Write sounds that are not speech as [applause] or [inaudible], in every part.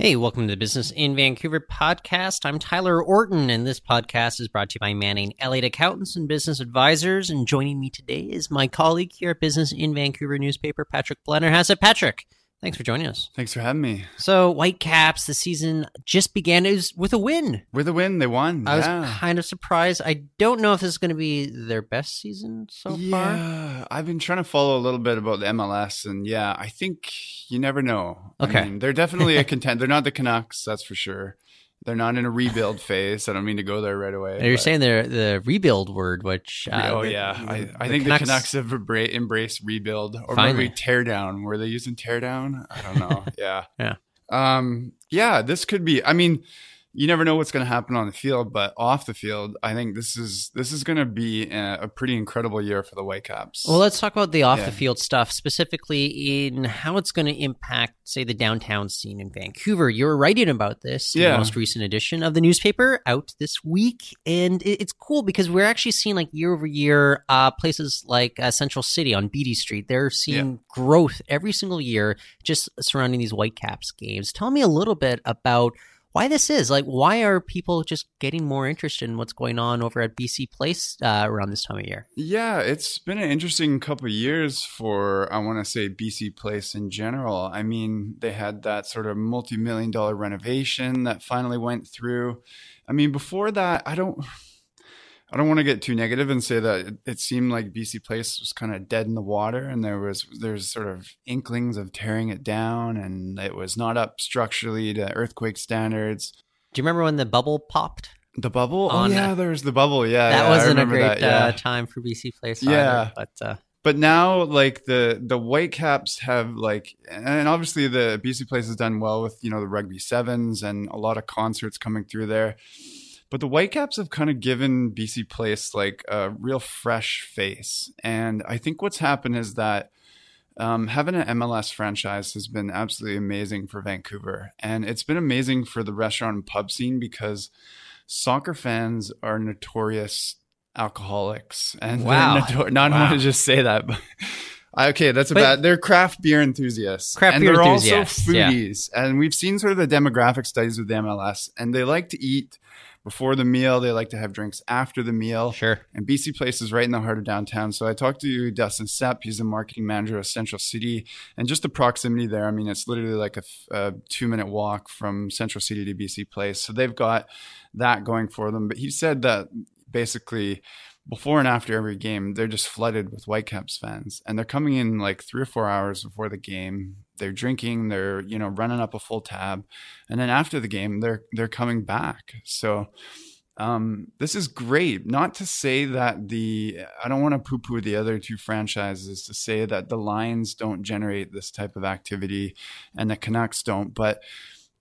Hey, welcome to the Business in Vancouver podcast. I'm Tyler Orton, and this podcast is brought to you by Manning Elliott Accountants and Business Advisors. And joining me today is my colleague here at Business in Vancouver newspaper, Patrick Blennerhassett. Patrick, Thanks for joining us. Thanks for having me. So, Whitecaps, the season just began is with a win. With a win, they won. I yeah. was kind of surprised. I don't know if this is going to be their best season so yeah, far. Yeah, I've been trying to follow a little bit about the MLS, and yeah, I think you never know. Okay, I mean, they're definitely a [laughs] contender. They're not the Canucks, that's for sure they're not in a rebuild phase. I don't mean to go there right away. You're saying the the rebuild word, which uh, oh yeah, I, I think Canucks, the Canucks have embraced rebuild or finally. maybe tear down. Were they using tear down? I don't know. [laughs] yeah, yeah, um, yeah. This could be. I mean, you never know what's going to happen on the field, but off the field, I think this is this is going to be a, a, pretty incredible year for the Whitecaps. Well, let's talk about the off yeah. the field stuff specifically in how it's going to impact, say, the downtown scene in Vancouver. You're writing about this in yeah. the most recent edition of the newspaper out this week, and it's cool because we're actually seeing like year over year uh, places like uh, Central City on Beatty Street. They're seeing yeah. growth every single year just surrounding these Whitecaps games. Tell me a little bit about why this is. Like, why are people just getting more interested in what's going on over at BC Place uh, around this time of year? Yeah, it's been an interesting couple of years for, I want to say, BC Place in general. I mean, they had that sort of multi million dollar renovation that finally went through. I mean, before that, I don't. I don't want to get too negative and say that it, it seemed like BC Place was kind of dead in the water, and there was there's sort of inklings of tearing it down, and it was not up structurally to earthquake standards. Do you remember when the bubble popped? The bubble? Oh yeah, there's the bubble. Yeah, that yeah, wasn't a great that, yeah. uh, time for BC Place. Yeah, but. Uh... But now, like the the Whitecaps have like, and obviously the BC Place has done well with you know the rugby sevens and a lot of concerts coming through there but the Whitecaps have kind of given BC Place like a real fresh face. And I think what's happened is that um, having an MLS franchise has been absolutely amazing for Vancouver. And it's been amazing for the restaurant and pub scene because soccer fans are notorious alcoholics. And wow. Notor- not wow. want to just say that, but. [laughs] Okay, that's about. They're craft beer enthusiasts, craft and beer they're enthusiasts, also foodies. Yeah. And we've seen sort of the demographic studies with the MLS, and they like to eat before the meal. They like to have drinks after the meal. Sure. And BC Place is right in the heart of downtown. So I talked to Dustin Sepp. He's the marketing manager of Central City. And just the proximity there, I mean, it's literally like a, a two minute walk from Central City to BC Place. So they've got that going for them. But he said that basically before and after every game, they're just flooded with Whitecaps fans, and they're coming in like three or four hours before the game they're drinking, they're you know running up a full tab, and then after the game they're they're coming back. So um, this is great. Not to say that the I don't want to poo poo the other two franchises to say that the Lions don't generate this type of activity and the Canucks don't, but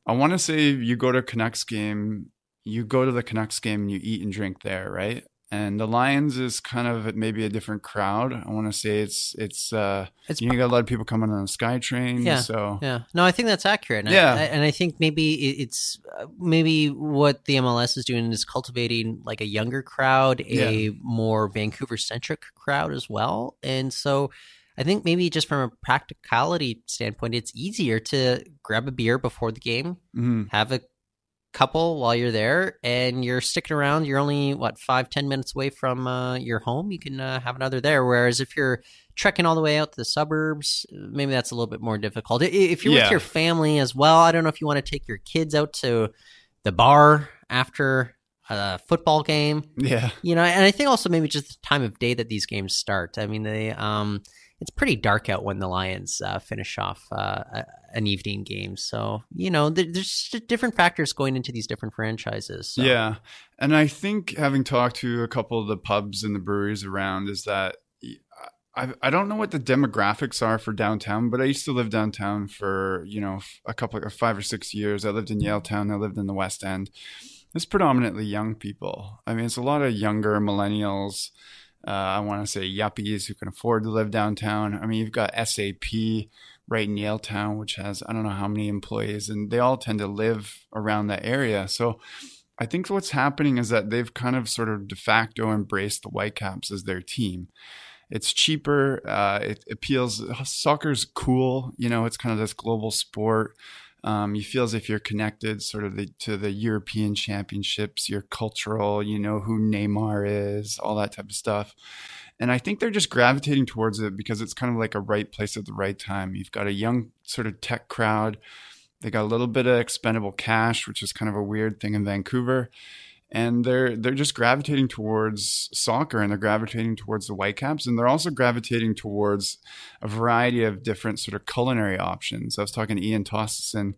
I want to say you go to Canucks game, you go to the Canucks game and you eat and drink there, right? And the Lions is kind of maybe a different crowd. I want to say it's it's uh it's you got a lot of people coming on the SkyTrain. Yeah, so yeah, no, I think that's accurate. And yeah, I, and I think maybe it's uh, maybe what the MLS is doing is cultivating like a younger crowd, a yeah. more Vancouver centric crowd as well, and so. I think maybe just from a practicality standpoint, it's easier to grab a beer before the game, mm-hmm. have a couple while you're there and you're sticking around. You're only what five ten minutes away from uh, your home. You can uh, have another there. Whereas if you're trekking all the way out to the suburbs maybe that's a little bit more difficult. If you're yeah. with your family as well i don't know if you want to take your kids out to the bar after a football game. Yeah. You know and i think also maybe just the time of day that these games start. I mean they um it's pretty dark out when the Lions uh, finish off uh, an evening game. So you know, there's different factors going into these different franchises. So. Yeah, and I think having talked to a couple of the pubs and the breweries around is that. I, I don't know what the demographics are for downtown, but I used to live downtown for you know a couple of five or six years. I lived in Yaletown. I lived in the West End. It's predominantly young people. I mean, it's a lot of younger millennials uh, I want to say yuppies who can afford to live downtown. I mean, you've got SAP right in Yaletown, which has I don't know how many employees, and they all tend to live around that area. So I think what's happening is that they've kind of sort of de facto embraced the Whitecaps as their team. It's cheaper. Uh, it appeals. Soccer's cool. You know, it's kind of this global sport. Um, you feel as if you're connected sort of the, to the European championships, your cultural, you know who Neymar is, all that type of stuff. And I think they're just gravitating towards it because it's kind of like a right place at the right time. You've got a young sort of tech crowd. They got a little bit of expendable cash, which is kind of a weird thing in Vancouver. And they're they're just gravitating towards soccer and they're gravitating towards the Whitecaps and they're also gravitating towards a variety of different sort of culinary options. I was talking to Ian Tossison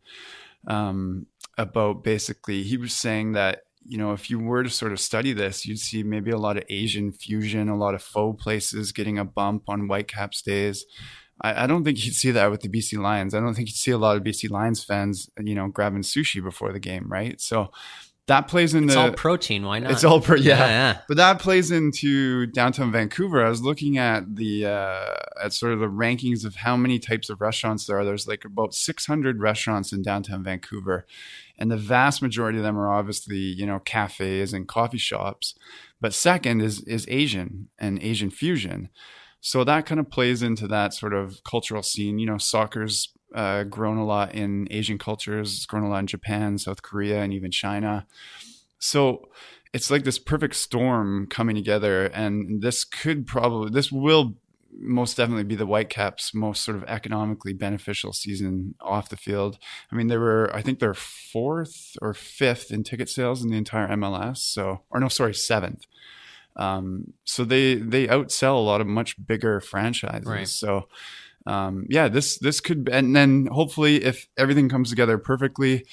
um, about basically he was saying that you know, if you were to sort of study this, you'd see maybe a lot of Asian fusion, a lot of faux places getting a bump on Whitecaps days. I, I, don't think you'd see that with the BC Lions. I don't think you'd see a lot of BC Lions fans, you know, grabbing sushi before the game, right? So that plays into it's all protein. Why not? It's all pro. Yeah. yeah, yeah. But that plays into downtown Vancouver. I was looking at the uh, at sort of the rankings of how many types of restaurants there are. There's like about 600 restaurants in downtown Vancouver, and the vast majority of them are obviously you know cafes and coffee shops. But second is is Asian and Asian fusion. So that kind of plays into that sort of cultural scene. You know, soccer's uh, grown a lot in Asian cultures. It's grown a lot in Japan, South Korea, and even China. So it's like this perfect storm coming together, and this could probably this will most definitely be the Whitecaps' most sort of economically beneficial season off the field. I mean, they were I think they're fourth or fifth in ticket sales in the entire MLS. So, or no, sorry, seventh. Um, so they they outsell a lot of much bigger franchises. Right. So um, yeah, this this could and then hopefully if everything comes together perfectly,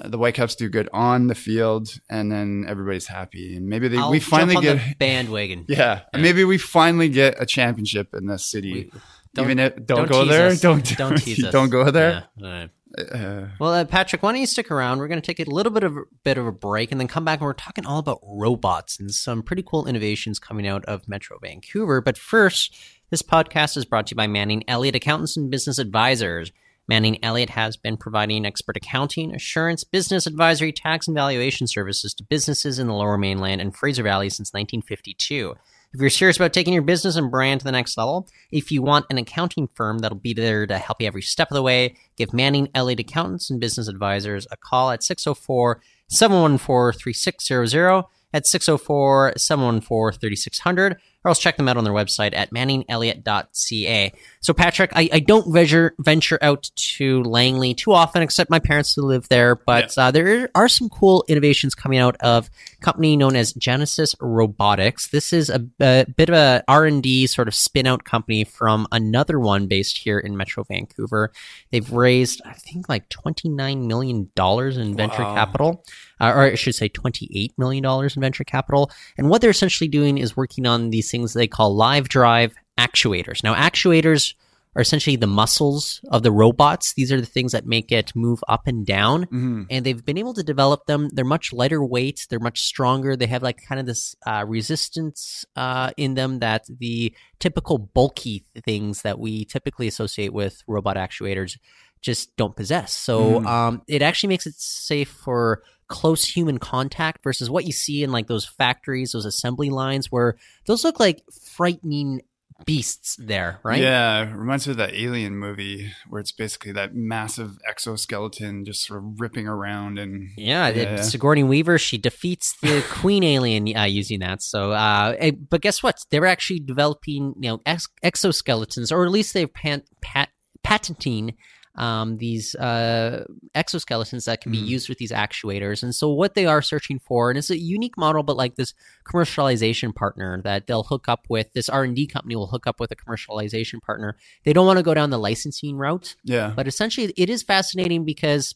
uh, the Whitecaps do good on the field, and then everybody's happy, and maybe they, I'll we finally get bandwagon. [laughs] Yeah, yeah, maybe we finally get a championship in this city. We, don't, Even if, don't, don't go there. Us. Don't don't tease [laughs] us. Don't go there. Yeah. Uh, well, uh, Patrick, why don't you stick around? We're going to take a little bit of a bit of a break, and then come back and we're talking all about robots and some pretty cool innovations coming out of Metro Vancouver. But first, this podcast is brought to you by Manning Elliott Accountants and Business Advisors. Manning Elliott has been providing expert accounting, assurance, business advisory, tax, and valuation services to businesses in the Lower Mainland and Fraser Valley since 1952. If you're serious about taking your business and brand to the next level, if you want an accounting firm that'll be there to help you every step of the way, give Manning Elliott Accountants and Business Advisors a call at 604 714 3600 at 604 714 3600 or else check them out on their website at manningelliott.ca. So, Patrick, I, I don't venture, venture out to Langley too often, except my parents who live there, but yeah. uh, there are some cool innovations coming out of a company known as Genesis Robotics. This is a, a bit of a R&D sort of spin-out company from another one based here in Metro Vancouver. They've raised, I think, like $29 million in venture wow. capital uh, or I should say $28 million in venture capital. And what they're essentially doing is working on these things they call live drive actuators. Now, actuators are essentially the muscles of the robots. These are the things that make it move up and down. Mm-hmm. And they've been able to develop them. They're much lighter weight. They're much stronger. They have like kind of this uh, resistance uh, in them that the typical bulky things that we typically associate with robot actuators just don't possess. So mm. um, it actually makes it safe for close human contact versus what you see in like those factories, those assembly lines where those look like frightening beasts there, right? Yeah, reminds me of that Alien movie where it's basically that massive exoskeleton just sort of ripping around and yeah, yeah. Sigourney Weaver she defeats the [laughs] Queen Alien uh, using that. So, uh, eh, but guess what? They're actually developing you know ex- exoskeletons, or at least they're pan- pat- patenting um, these uh, exoskeletons that can be mm. used with these actuators. And so, what they are searching for, and it's a unique model, but like this commercialization partner that they'll hook up with. This R and D company will hook up with a commercialization partner. They don't want to go down the licensing route. Yeah, but essentially, it is fascinating because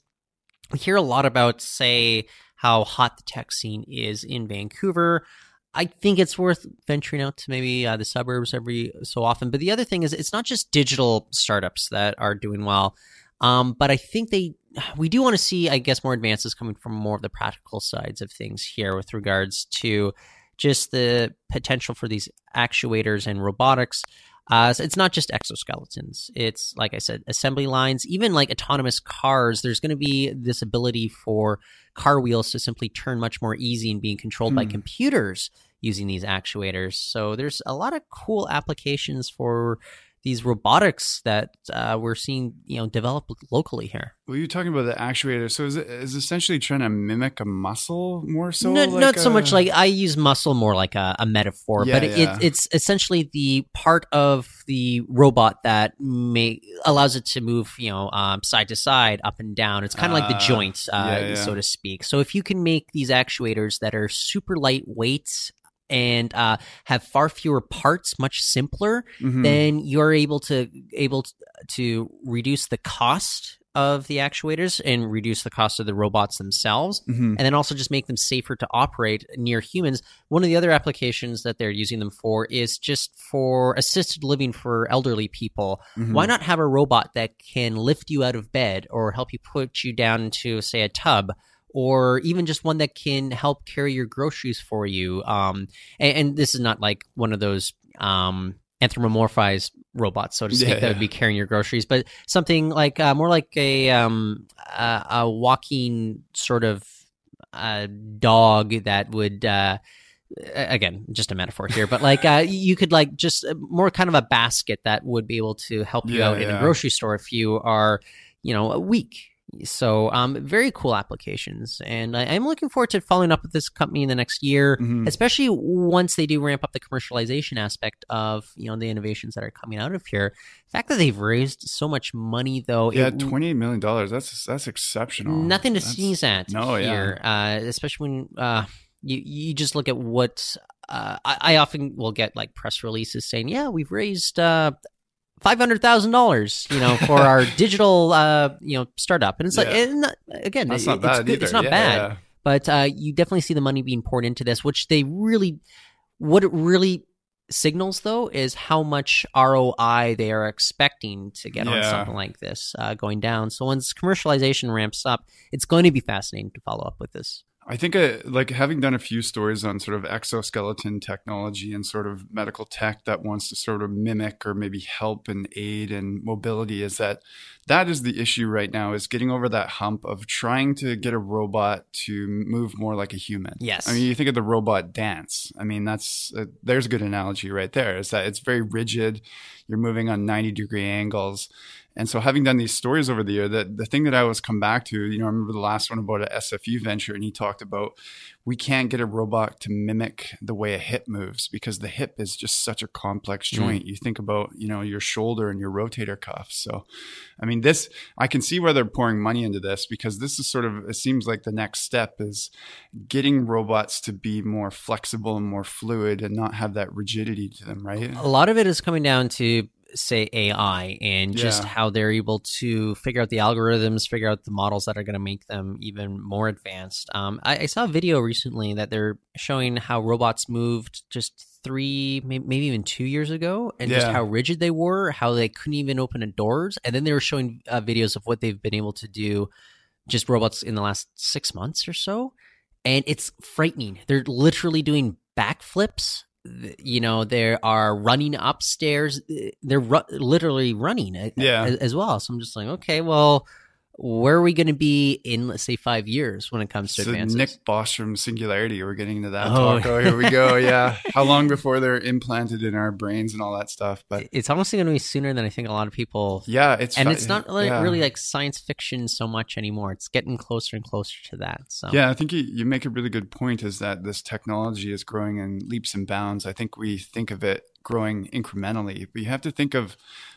we hear a lot about, say, how hot the tech scene is in Vancouver. I think it's worth venturing out to maybe uh, the suburbs every so often. But the other thing is, it's not just digital startups that are doing well, um, but I think they we do want to see, I guess, more advances coming from more of the practical sides of things here with regards to just the potential for these actuators and robotics. Uh, so it's not just exoskeletons. It's like I said, assembly lines, even like autonomous cars. There's going to be this ability for car wheels to simply turn much more easy and being controlled hmm. by computers using these actuators. So there's a lot of cool applications for these robotics that uh, we're seeing, you know, develop locally here. Well, you're talking about the actuator. So is it is essentially trying to mimic a muscle more so? No, like not so much like I use muscle more like a, a metaphor, Yeah, but it, yeah. it's essentially the part of the robot that may allows it to move, you know, um, side to side, up and down. It's kind of like the Ah, joint, uh, yeah. so to speak. So if you can make these actuators that are super lightweight and uh, have far fewer parts, much simpler, Mhm. then you're able to able to reduce the cost of the actuators and reduce the cost of the robots themselves Mhm. and then also just make them safer to operate near humans. One of the other applications that they're using them for is just for assisted living for elderly people. Mhm. Why not have a robot that can lift you out of bed or help you put you down into, say, a tub? Or even just one that can help carry your groceries for you. Um, and, and this is not like one of those um, anthropomorphized robots, so to speak, Yeah, that would be carrying your groceries, but something like uh, more like a um, a, a walking sort of uh, dog that would. Uh, again just a metaphor here but like uh you could like just uh, more kind of a basket that would be able to help you Yeah, out in a grocery store if you are you know a weak so um very cool applications and I, i'm looking forward to following up with this company in the next year Mhm. especially once they do ramp up the commercialization aspect of you know the innovations that are coming out of here the fact that they've raised so much money though Yeah, it- twenty eight million dollars. That's that's exceptional. Nothing to That's- sneeze at no, yeah. here, uh, especially when uh, you you just look at what uh, I, I often will get like press releases saying, "Yeah, we've raised uh, five hundred thousand dollars, you know, for our [laughs] digital uh, you know startup," and it's like, and not- again, That's it- not it's good- It's not Yeah, bad, yeah. but uh, you definitely see the money being poured into this, which they really, what it really signals though is how much ROI they are expecting to get on something like this uh, going down. So once commercialization ramps up, it's going to be fascinating to follow up with this. I think uh, like having done a few stories on sort of exoskeleton technology and sort of medical tech that wants to sort of mimic or maybe help and aid and mobility is that that is the issue right now is getting over that hump of trying to get a robot to move more like a human. Yes. I mean, you think of the robot dance. I mean, that's uh, there's a good analogy right there. Is that it's very rigid. You're moving on 90 degree angles. And so, having done these stories over the year, the, the thing that I always come back to, you know, I remember the last one about a SFU venture, and he talked about we can't get a robot to mimic the way a hip moves because the hip is just such a complex mm. joint. You think about, you know, your shoulder and your rotator cuff. So, I mean, this, I can see where they're pouring money into this because this is sort of, it seems like the next step is getting robots to be more flexible and more fluid and not have that rigidity to them, right? A lot of it is coming down to say AI and just Yeah. how they're able to figure out the algorithms, figure out the models that are going to make them even more advanced. Um, I, I saw a video recently that they're showing how robots moved just three, maybe even two years ago, and just how rigid they were, how they couldn't even open doors, and then they were showing uh, videos of what they've been able to do, just robots in the last six months or so, and it's frightening. They're literally doing backflips you know they are running upstairs eh, they're ru- literally running a- Yeah. a- as well so i'm just like okay well where are we going to be in let's say five years when it comes to So advances Nick Bostrom singularity. We're getting into that Oh. talk. Oh, here we go. [laughs] Yeah. How long before they're implanted in our brains and all that stuff? But it's honestly going to be sooner than i think a lot of people yeah, it's and it's not like yeah. really like science fiction so much anymore it's getting closer and closer to that so Yeah, I think you, you make a really good point is that this technology is growing in leaps and bounds. I think we think of it growing incrementally. But you have to think of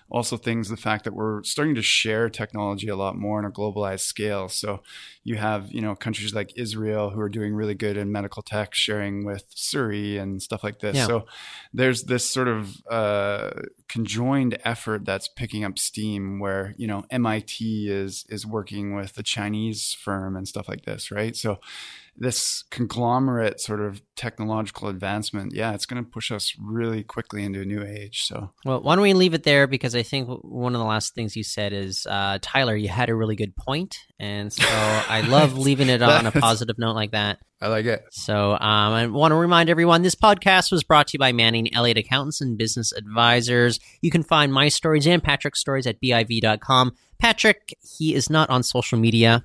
also things the fact that we're starting to share technology a lot more on a globalized scale. So you have, you know, countries like Israel who are doing really good in medical tech sharing with Surrey and stuff like this. Yeah. So there's this sort of uh, conjoined effort that's picking up steam where, you know, MIT is is working with a Chinese firm and stuff like this, right? So this conglomerate sort of technological advancement, yeah, it's going to push us really quickly into a new age. So Well, why don't we leave it there? Because I think one of the last things you said is, uh, Tyler, you had a really good point, and so [laughs] I love leaving it on a positive note like that. I like it. So um, I want to remind everyone this podcast was brought to you by Manning Elliott Accountants and Business Advisors. You can find my stories and Patrick's stories at biv.com. Patrick, he is not on social media,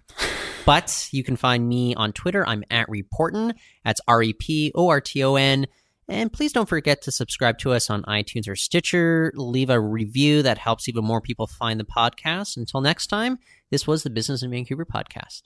but you can find me on Twitter. I'm at Reporton. That's R E P O R T O N. And please don't forget to subscribe to us on iTunes or Stitcher. Leave a review that helps even more people find the podcast. Until next time, this was the Business in Vancouver podcast.